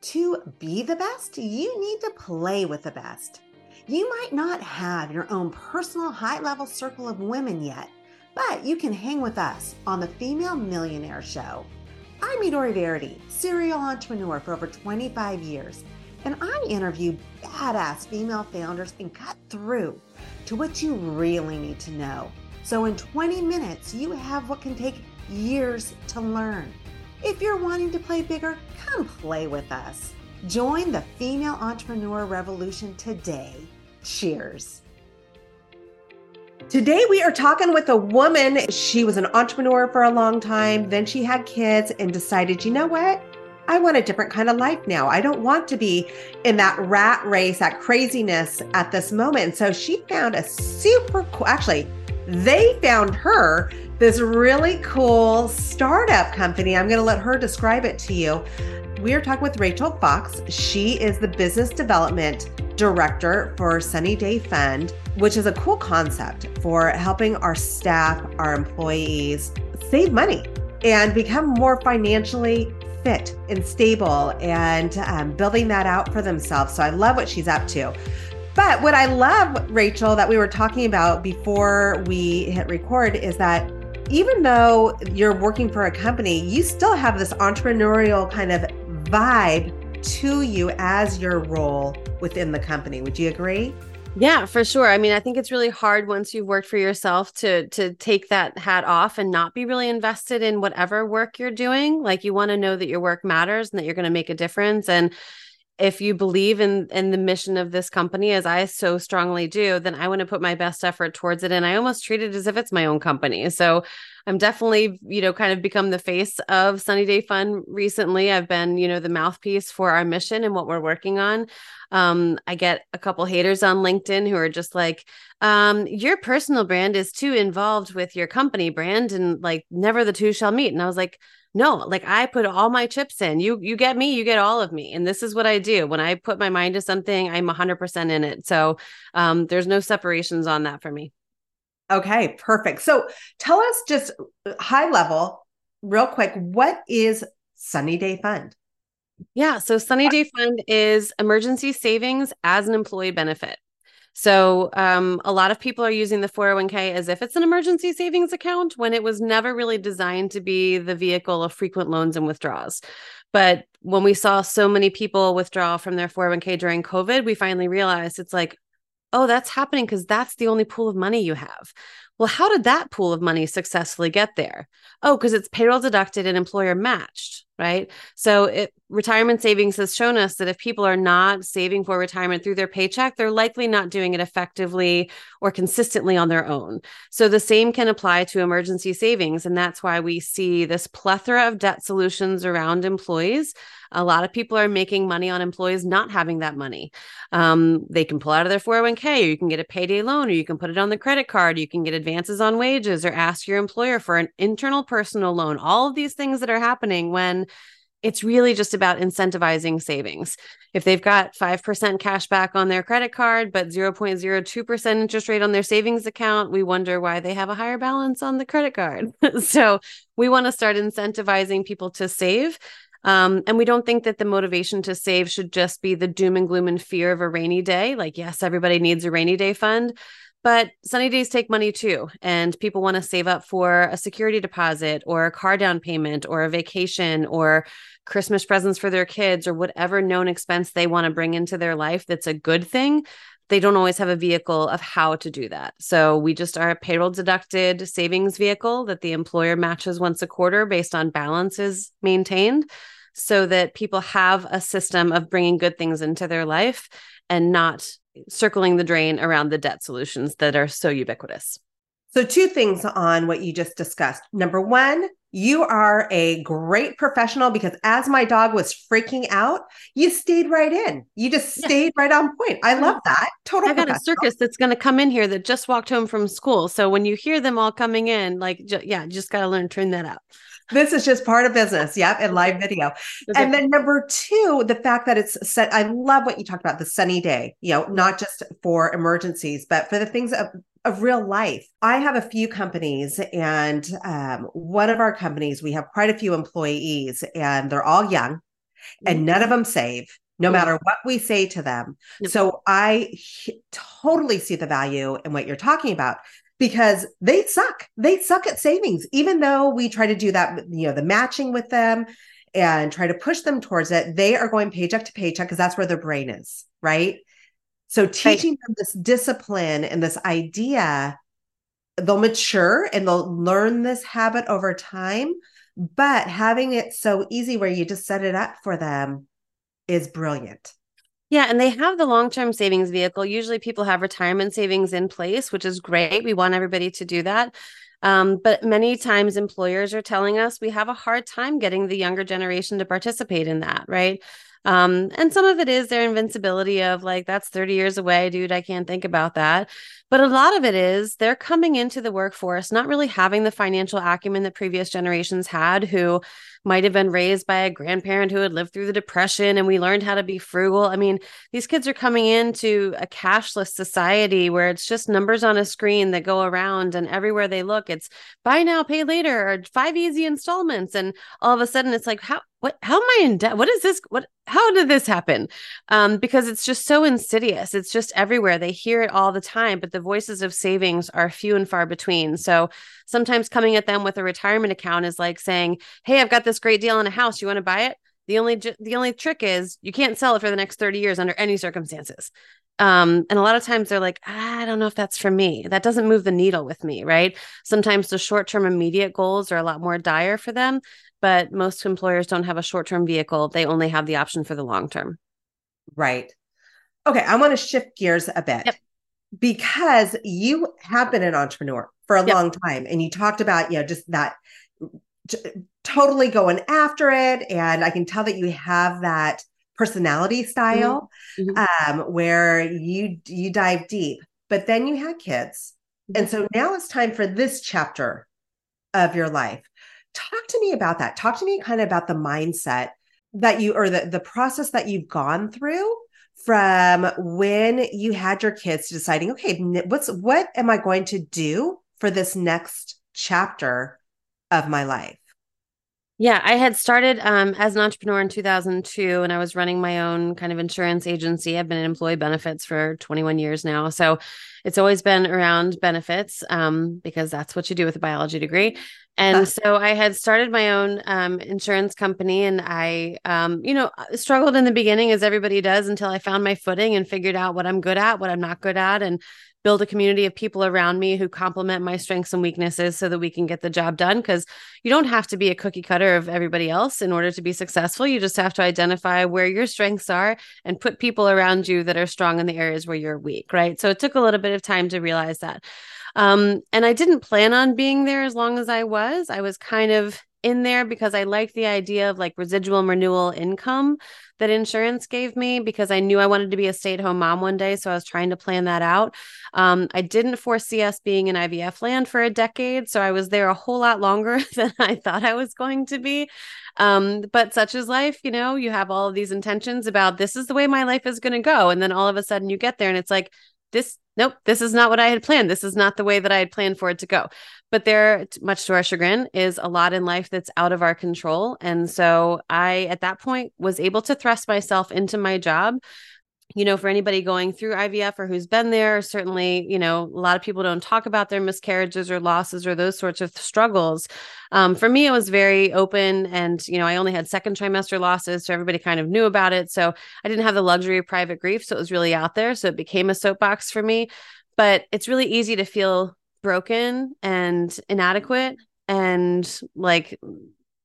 To be the best, you need to play with the best. You might not have your own personal high level circle of women yet, but you can hang with us on the Female Millionaire Show. I'm Midori Verity, serial entrepreneur for over 25 years, and I interview badass female founders and cut through to what you really need to know. So in 20 minutes, you have what can take years to learn. If you're wanting to play bigger, come play with us. Join the female entrepreneur revolution today. Cheers. Today, we are talking with a woman. She was an entrepreneur for a long time. Then she had kids and decided, you know what? I want a different kind of life now. I don't want to be in that rat race, that craziness at this moment. So she found a super cool, actually, they found her this really cool startup company. I'm going to let her describe it to you. We are talking with Rachel Fox. She is the business development director for Sunny Day Fund, which is a cool concept for helping our staff, our employees save money and become more financially fit and stable and um, building that out for themselves. So I love what she's up to. But what I love, Rachel, that we were talking about before we hit record is that even though you're working for a company, you still have this entrepreneurial kind of vibe to you as your role within the company. Would you agree? Yeah, for sure. I mean, I think it's really hard once you've worked for yourself to to take that hat off and not be really invested in whatever work you're doing. Like you want to know that your work matters and that you're going to make a difference and if you believe in in the mission of this company as i so strongly do then i want to put my best effort towards it and i almost treat it as if it's my own company. So i'm definitely you know kind of become the face of sunny day fund recently. I've been you know the mouthpiece for our mission and what we're working on. Um, i get a couple haters on linkedin who are just like um, your personal brand is too involved with your company brand and like never the two shall meet. And i was like no like i put all my chips in. You you get me you get all of me. And this is what i do. When i put my mind to something i'm 100% in it. So um, there's no separations on that for me okay perfect. So tell us just uh, high level real quick what is sunny day fund? Yeah so sunny day fund is emergency savings as an employee benefit. So, um, a lot of people are using the 401k as if it's an emergency savings account when it was never really designed to be the vehicle of frequent loans and withdrawals. But when we saw so many people withdraw from their 401k during COVID, we finally realized it's like, oh, that's happening because that's the only pool of money you have. Well, how did that pool of money successfully get there? Oh, because it's payroll deducted and employer matched right? So it, retirement savings has shown us that if people are not saving for retirement through their paycheck, they're likely not doing it effectively or consistently on their own. So the same can apply to emergency savings. And that's why we see this plethora of debt solutions around employees. A lot of people are making money on employees not having that money. Um, they can pull out of their 401k, or you can get a payday loan, or you can put it on the credit card. You can get advances on wages, or ask your employer for an internal personal loan. All of these things that are happening when it's really just about incentivizing savings. If they've got 5% cash back on their credit card, but 0.02% interest rate on their savings account, we wonder why they have a higher balance on the credit card. so we want to start incentivizing people to save. Um, and we don't think that the motivation to save should just be the doom and gloom and fear of a rainy day. Like, yes, everybody needs a rainy day fund, but sunny days take money too. And people want to save up for a security deposit or a car down payment or a vacation or Christmas presents for their kids or whatever known expense they want to bring into their life that's a good thing. They don't always have a vehicle of how to do that. So we just are a payroll deducted savings vehicle that the employer matches once a quarter based on balances maintained so that people have a system of bringing good things into their life and not circling the drain around the debt solutions that are so ubiquitous. So, two things on what you just discussed. Number one, you are a great professional because as my dog was freaking out, you stayed right in. You just stayed yeah. right on point. I love that. Total. I got a circus that's going to come in here that just walked home from school. So when you hear them all coming in, like, ju- yeah, just got to learn turn that out this is just part of business. Yep. And live video. Okay. And then number two, the fact that it's set. I love what you talked about the sunny day, you know, not just for emergencies, but for the things of, of real life. I have a few companies, and um, one of our companies, we have quite a few employees, and they're all young. and none of them save no matter what we say to them. Yep. So I totally see the value in what you're talking about because they suck. They suck at savings, even though we try to do that, you know, the matching with them and try to push them towards it. They are going paycheck to paycheck because that's where their brain is, right? So teaching right. them this discipline and this idea, they'll mature and they'll learn this habit over time. But having it so easy where you just set it up for them is brilliant. Yeah, and they have the long term savings vehicle. Usually people have retirement savings in place, which is great. We want everybody to do that. Um, but many times employers are telling us we have a hard time getting the younger generation to participate in that, right? Um, and some of it is their invincibility of like, that's 30 years away, dude. I can't think about that. But a lot of it is they're coming into the workforce not really having the financial acumen that previous generations had, who might have been raised by a grandparent who had lived through the depression and we learned how to be frugal. I mean, these kids are coming into a cashless society where it's just numbers on a screen that go around and everywhere they look, it's buy now, pay later, or five easy installments. And all of a sudden it's like, how what how am i in debt? What is this what how did this happen? Um because it's just so insidious. It's just everywhere. They hear it all the time but the voices of savings are few and far between. So sometimes coming at them with a retirement account is like saying hey i've got this great deal on a house. You want to buy it? The only the only trick is you can't sell it for the next 30 years under any circumstances. Um, and a lot of times they're like, I don't know if that's for me. That doesn't move the needle with me, right? Sometimes the short term immediate goals are a lot more dire for them but most employers don't have a short-term vehicle they only have the option for the long term right okay i want to shift gears a bit yep. because you have been an entrepreneur for a yep. long time and you talked about you know just that totally going after it and i can tell that you have that personality style mm-hmm. mm-hmm. um, where you you dive deep but then you had kids mm-hmm. and so now it's time for this chapter of your life Talk to me about that. Talk to me kind of about the mindset that you or the, the process that you've gone through from when you had your kids to deciding, okay, what's what am I going to do for this next chapter of my life? Yeah, I had started um, as an entrepreneur in 2002 and I was running my own kind of insurance agency. I've been in employee benefits for 21 years now. So it's always been around benefits um, because that's what you do with a biology degree. And so I had started my own um, insurance company and I, um, you know, struggled in the beginning as everybody does until I found my footing and figured out what I'm good at, what I'm not good at, and build a community of people around me who complement my strengths and weaknesses so that we can get the job done because you don't have to be a cookie cutter of everybody else in order to be successful. You just have to identify where your strengths are and put people around you that are strong in the areas where you're weak right? So it took a little bit of time to realize that. Um, and i didn't plan on being there as long as i was. I was kind of in there because I liked the idea of like residual and renewal income that insurance gave me because I knew I wanted to be a stay at home mom one day. So I was trying to plan that out. Um, I didn't foresee us being in IVF land for a decade. So I was there a whole lot longer than I thought I was going to be. Um, but such is life, you know, you have all of these intentions about this is the way my life is going to go. And then all of a sudden you get there and it's like, this nope, this is not what I had planned. This is not the way that I had planned for it to go. But there, much to our chagrin, is a lot in life that's out of our control. And so I, at that point, was able to thrust myself into my job you know, for anybody going through IVF or who's been there, certainly, you know, a lot of people don't talk about their miscarriages or losses or those sorts of struggles. Um, for me, it was very open and, you know, I only had second trimester losses. So everybody kind of knew about it. So I didn't have the luxury of private grief. So it was really out there. So it became a soapbox for me. But it's really easy to feel broken and inadequate and like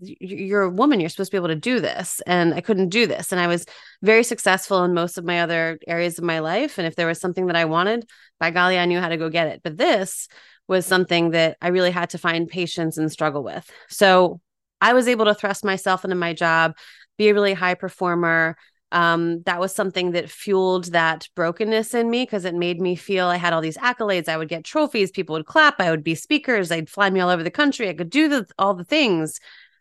you're a woman you're supposed to be able to do this and i couldn't do this and i was very successful in most of my other areas of my life and if there was something that i wanted by golly i knew how to go get it but this was something that i really had to find patience and struggle with so i was able to thrust myself into my job be a really high performer um, that was something that fueled that brokenness in me because it made me feel I had all these accolades. I would get trophies, people would clap, I would be speakers, they'd fly me all over the country, I could do the, all the things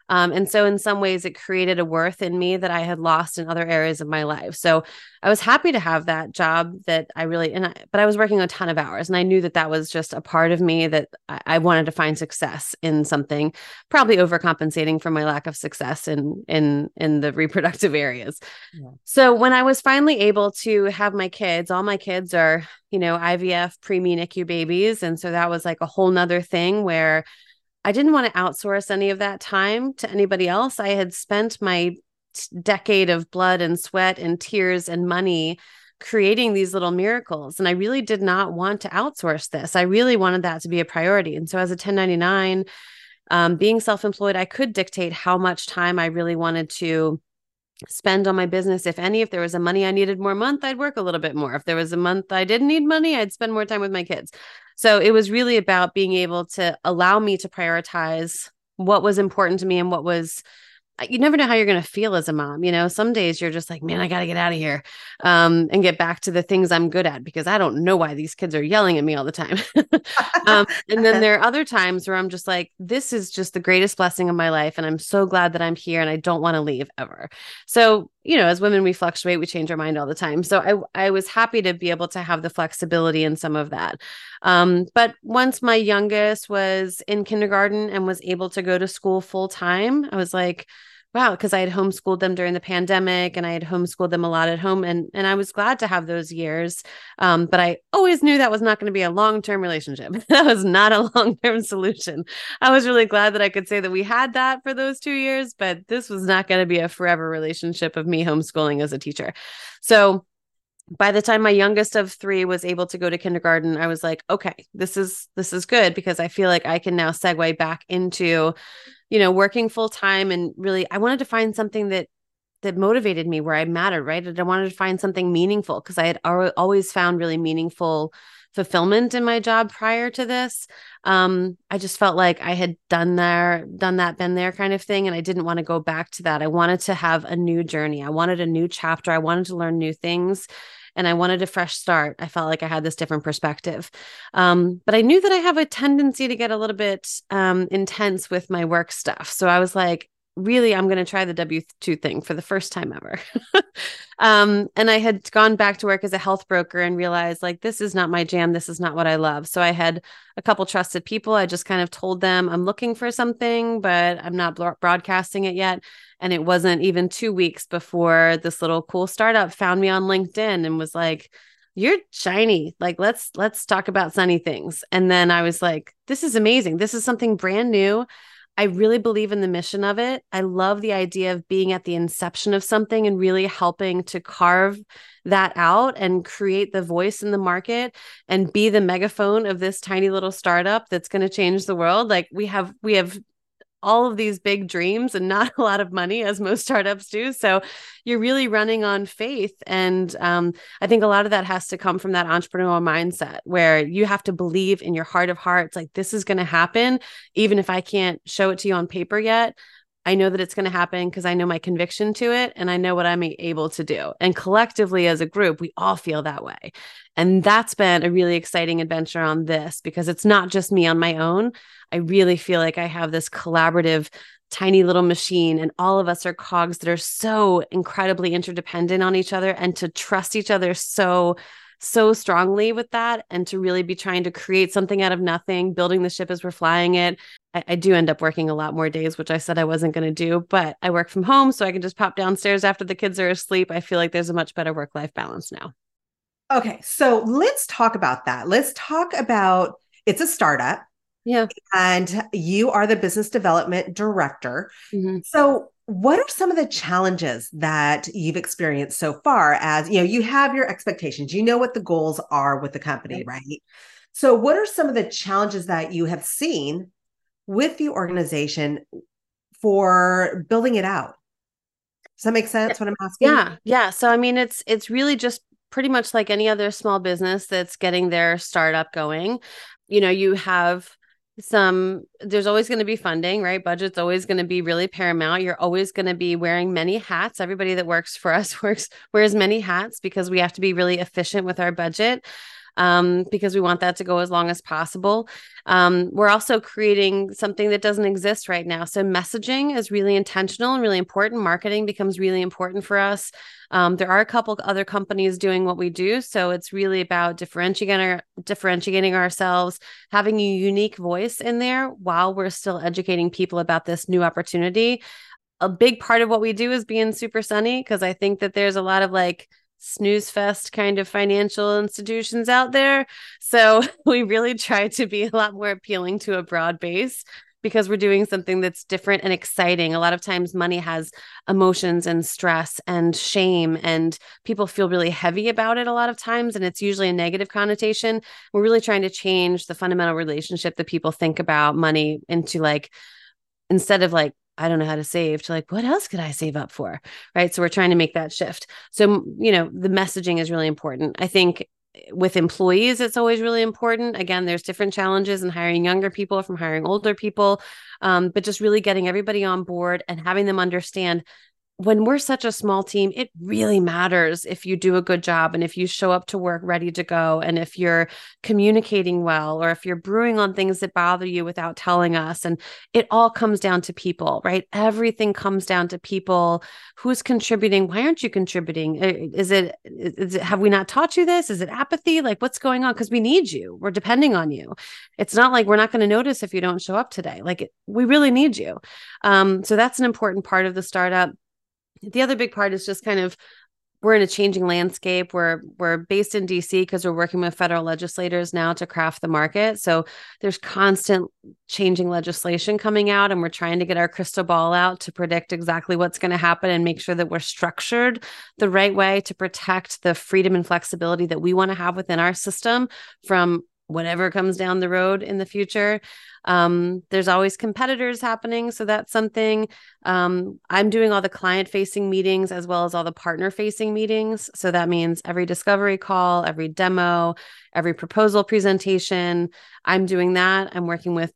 Um, and so, in some ways, it created a worth in me that I had lost in other areas of my life. So, I was happy to have that job that I really, and I, but I was working a ton of hours, and I knew that that was just a part of me that I, I wanted to find success in something, probably overcompensating for my lack of success in in in the reproductive areas. Yeah. So, when I was finally able to have my kids, all my kids are, you know, IVF preemie NICU babies, and so that was like a whole nother thing where I didn't want to outsource any of that time to anybody else. I had spent my decade of blood and sweat and tears and money creating these little miracles. And I really did not want to outsource this. I really wanted that to be a priority. And so, as a 1099, um, being self employed, I could dictate how much time I really wanted to spend on my business if any if there was a money i needed more month i'd work a little bit more if there was a month i didn't need money i'd spend more time with my kids so it was really about being able to allow me to prioritize what was important to me and what was you never know how you're going to feel as a mom. You know, some days you're just like, man, I got to get out of here um, and get back to the things I'm good at because I don't know why these kids are yelling at me all the time. um, and then there are other times where I'm just like, this is just the greatest blessing of my life. And I'm so glad that I'm here and I don't want to leave ever. So, you know, as women, we fluctuate, we change our mind all the time. So I, I was happy to be able to have the flexibility in some of that. Um, but once my youngest was in kindergarten and was able to go to school full time, I was like, wow, because I had homeschooled them during the pandemic and I had homeschooled them a lot at home. And, and I was glad to have those years. Um, but I always knew that was not going to be a long term relationship. that was not a long term solution. I was really glad that I could say that we had that for those two years, but this was not going to be a forever relationship of me homeschooling as a teacher. So by the time my youngest of three was able to go to kindergarten i was like okay this is this is good because i feel like i can now segue back into you know working full time and really i wanted to find something that that motivated me where i mattered right? And i wanted to find something meaningful because i had always found really meaningful fulfillment in my job prior to this. Um i just felt like i had done there done that been there kind of thing and i didn't want to go back to that. I wanted to have a new journey. I wanted a new chapter. I wanted to learn new things and I wanted a fresh start. I felt like I had this different perspective. Um, but I knew that I have a tendency to get a little bit um, intense with my work stuff. So I was like, really, I'm going to try the W 2 thing for the first time ever. um, and I had gone back to work as a health broker and realized like, this is not my jam. This is not what I love. So I had a couple trusted people. I just kind of told them I'm looking for something, but I'm not broadcasting it yet. And it wasn't even two weeks before this little cool startup found me on LinkedIn and was like, you're shiny like let's let's talk about sunny things and then i was like this is amazing this is something brand new I really believe in the mission of it. I love the idea of being at the inception of something and really helping to carve that out and create the voice in the market and be the megaphone of this tiny little startup that's going to change the world. Like we have we have all of these big dreams and not a lot of money as most startups do. So you're really running on faith. And um, i think a lot of that has to come from that entrepreneurial mindset where you have to believe in your heart of hearts like this is going to happen even if i can't show it to you on paper yet I know that it's going to happen because I know my conviction to it and I know what I'm able to do. And collectively as a group, we all feel that way. And that's been a really exciting adventure on this because it's not just me on my own. I really feel like I have this collaborative tiny little machine and all of us are cogs that are so incredibly interdependent on each other and to trust each other so so strongly with that and to really be trying to create something out of nothing, building the ship as we're flying it. I, I do end up working a lot more days, which I said I wasn't going to do, but I work from home so I can just pop downstairs after the kids are asleep. I feel like there's a much better work life balance now. Okay, so let's talk about that. Let's talk about it's a startup. Yeah. And you are the business development director. Mm-hmm. So, what are some of the challenges that you've experienced so far as you know you have your expectations you know what the goals are with the company right, right? so what are some of the challenges that you have seen with the organization for building it out? Does that make sense what i'm asking? Yeah yeah. So i mean it's it's really just pretty much like any other small business that's getting their startup going. You know you have some there's always going to be funding right? Budget's always going to be really paramount. You're always going to be wearing many hats. Everybody that works for us works wears many hats because we have to be really efficient with our budget um, because we want that to go as long as possible. Um, we're also creating something that doesn't exist right now. So messaging is really intentional and really important. Marketing becomes really important for us. Um, there are a couple other companies doing what we do, so it's really about differentiating our, differentiating ourselves, having a unique voice in there while we're still educating people about this new opportunity. A big part of what we do is being super sunny because I think that there's a lot of like snooze fest kind of financial institutions out there. So we really try to be a lot more appealing to a broad base because we're doing something that's different and exciting. A lot of times, money has emotions and stress and shame, and people feel really heavy about it a lot of times. And it's usually a negative connotation. We're really trying to change the fundamental relationship that people think about money into like, instead of like, I don't know how to save to like, what else could I save up for? Right. So we're trying to make that shift. So, you know, the messaging is really important. I think with employees it's always really important again there's different challenges in hiring younger people from hiring older people um, but just really getting everybody on board and having them understand when we're such a small team, it really matters if you do a good job and if you show up to work ready to go and if you're communicating well or if you're brewing on things that bother you without telling us. And it all comes down to people, right? Everything comes down to people. Who's contributing? Why aren't you contributing? Is it, is it have we not taught you this? Is it apathy? Like what's going on? Because we need you. We're depending on you. It's not like we're not going to notice if you don't show up today. Like it, we really need you. Um, so that's an important part of the startup the other big part is just kind of we're in a changing landscape. We're we're based in DC because we're working with federal legislators now to craft the market. So there's constant changing legislation coming out, and we're trying to get our crystal ball out to predict exactly what's going to happen and make sure that we're structured the right way to protect the freedom and flexibility that we want to have within our system from whatever comes down the road in the future. Um, there's always competitors happening. So that's something um, I'm doing all the client facing meetings as well as all the partner facing meetings. So that means every discovery call, every demo, every proposal presentation. I'm doing that. I'm working with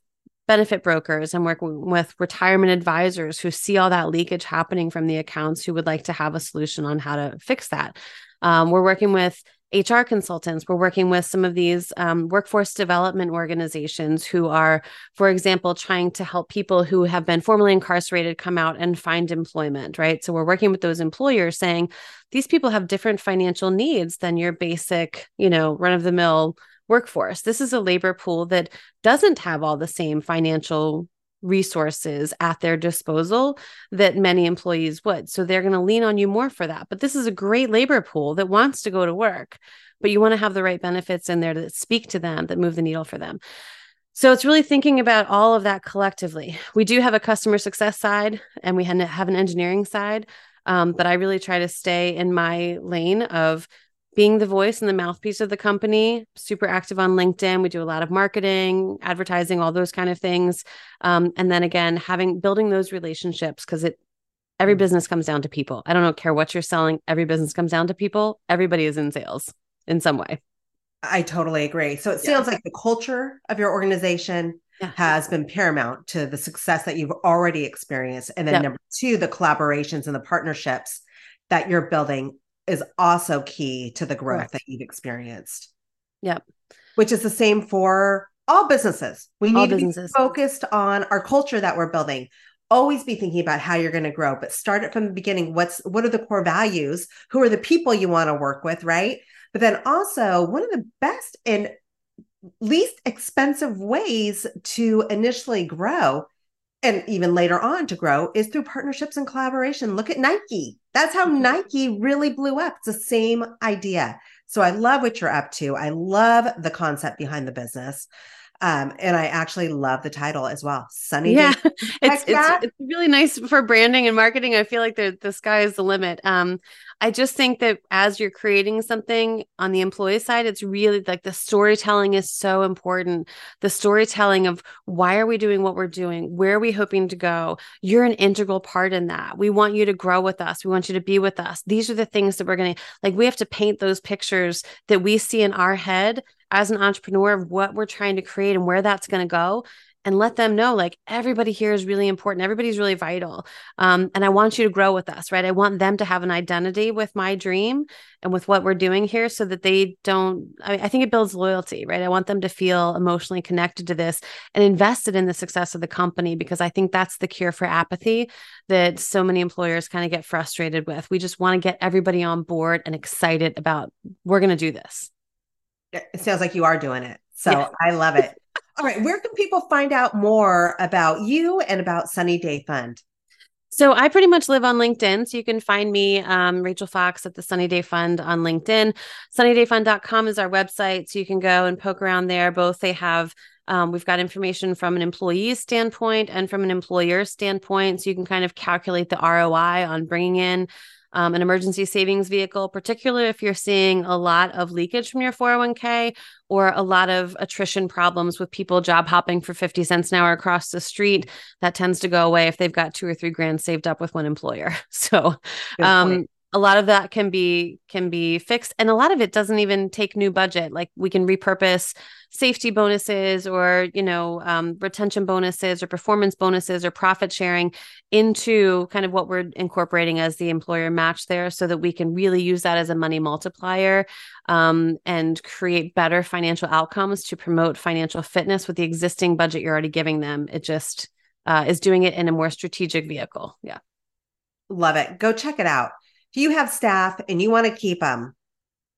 benefit brokers. I'm working with retirement advisors who see all that leakage happening from the accounts who would like to have a solution on how to fix that. Um, we're working with HR consultants. We're working with some of these um, workforce development organizations who are, for example, trying to help people who have been formerly incarcerated come out and find employment, right? So we're working with those employers saying these people have different financial needs than your basic, you know, run of the mill workforce. This is a labor pool that doesn't have all the same financial resources at their disposal that many employees would. So they're going to lean on you more for that. But this is a great labor pool that wants to go to work, but you want to have the right benefits in there that speak to them, that move the needle for them. So it's really thinking about all of that collectively. We do have a customer success side and we have an engineering side. Um, but I really try to stay in my lane of being the voice and the mouthpiece of the company super active on linkedin. We do a lot of marketing advertising all those kind of things. Um, and then again having building those relationships because it every mm. business comes down to people. I don't care what you're selling every business comes down to people. Everybody is in sales in some way. I totally agree. So it yeah. sounds like the culture of your organization yeah. has been paramount to the success that you've already experienced. And then number two the collaborations and the partnerships that you're building is also key to the growth Correct. that you've experienced. Yep. Which is the same for all businesses. We need all to businesses. be focused on our culture that we're building. Always be thinking about how you're going to grow, but start it from the beginning. What's what are the core values? Who are the people you want to work with, right? But then also one of the best and least expensive ways to initially grow and even later on to grow is through partnerships and collaboration. Look at Nike. That's how mm-hmm. Nike really blew up. It's the same idea. So I love what you're up to. I love the concept behind the business. Um, and I actually love the title as well. Sunny yeah. It's, it's, it's really nice for branding and marketing. I feel like the, the sky is the limit. Um, I just think that as you're creating something on the employee side, it's really like the storytelling is so important. The storytelling of why are we doing what we're doing? Where are we hoping to go? You're an integral part in that. We want you to grow with us. We want you to be with us. These are the things that we're going to like. We have to paint those pictures that we see in our head as an entrepreneur of what we're trying to create and where that's going to go and let them know like everybody here is really important. Everybody's really vital um, and i want you to grow with us right? I want them to have an identity with my dream and with what we're doing here so that they don't I, I think it builds loyalty right? I want them to feel emotionally connected to this and invested in the success of the company because i think that's the cure for apathy that so many employers kind of get frustrated with. We just want to get everybody on board and excited about we're going to do this. It sounds like you are doing it. So yeah. i love it all right. Where can people find out more about you and about Sunny Day Fund? So I pretty much live on LinkedIn. So you can find me, um, Rachel Fox at the Sunny Day Fund on LinkedIn. SunnyDayFund.com is our website. So you can go and poke around there. Both they have um, we've got information from an employee standpoint and from an employer standpoint. So you can kind of calculate the ROI on bringing in um, an emergency savings vehicle, particularly if you're seeing a lot of leakage from your 401k or a lot of attrition problems with people job hopping for 50 cents an hour across the street. That tends to go away if they've got two or three grand saved up with one employer. So, um, a lot of that can be can be fixed and a lot of it doesn't even take new budget. Like we can repurpose safety bonuses or you know um, retention bonuses or performance bonuses or profit sharing into kind of what we're incorporating as the employer match there so that we can really use that as a money multiplier um, and create better financial outcomes to promote financial fitness with the existing budget you're already giving them. It just uh, is doing it in a more strategic vehicle. Yeah. Love it. Go check it out if you have staff and you want to keep them,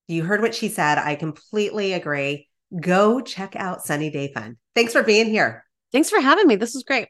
you heard what she said. I completely agree. Go check out Sunny Day Fund. Thanks for being here. Thanks for having me. This was great.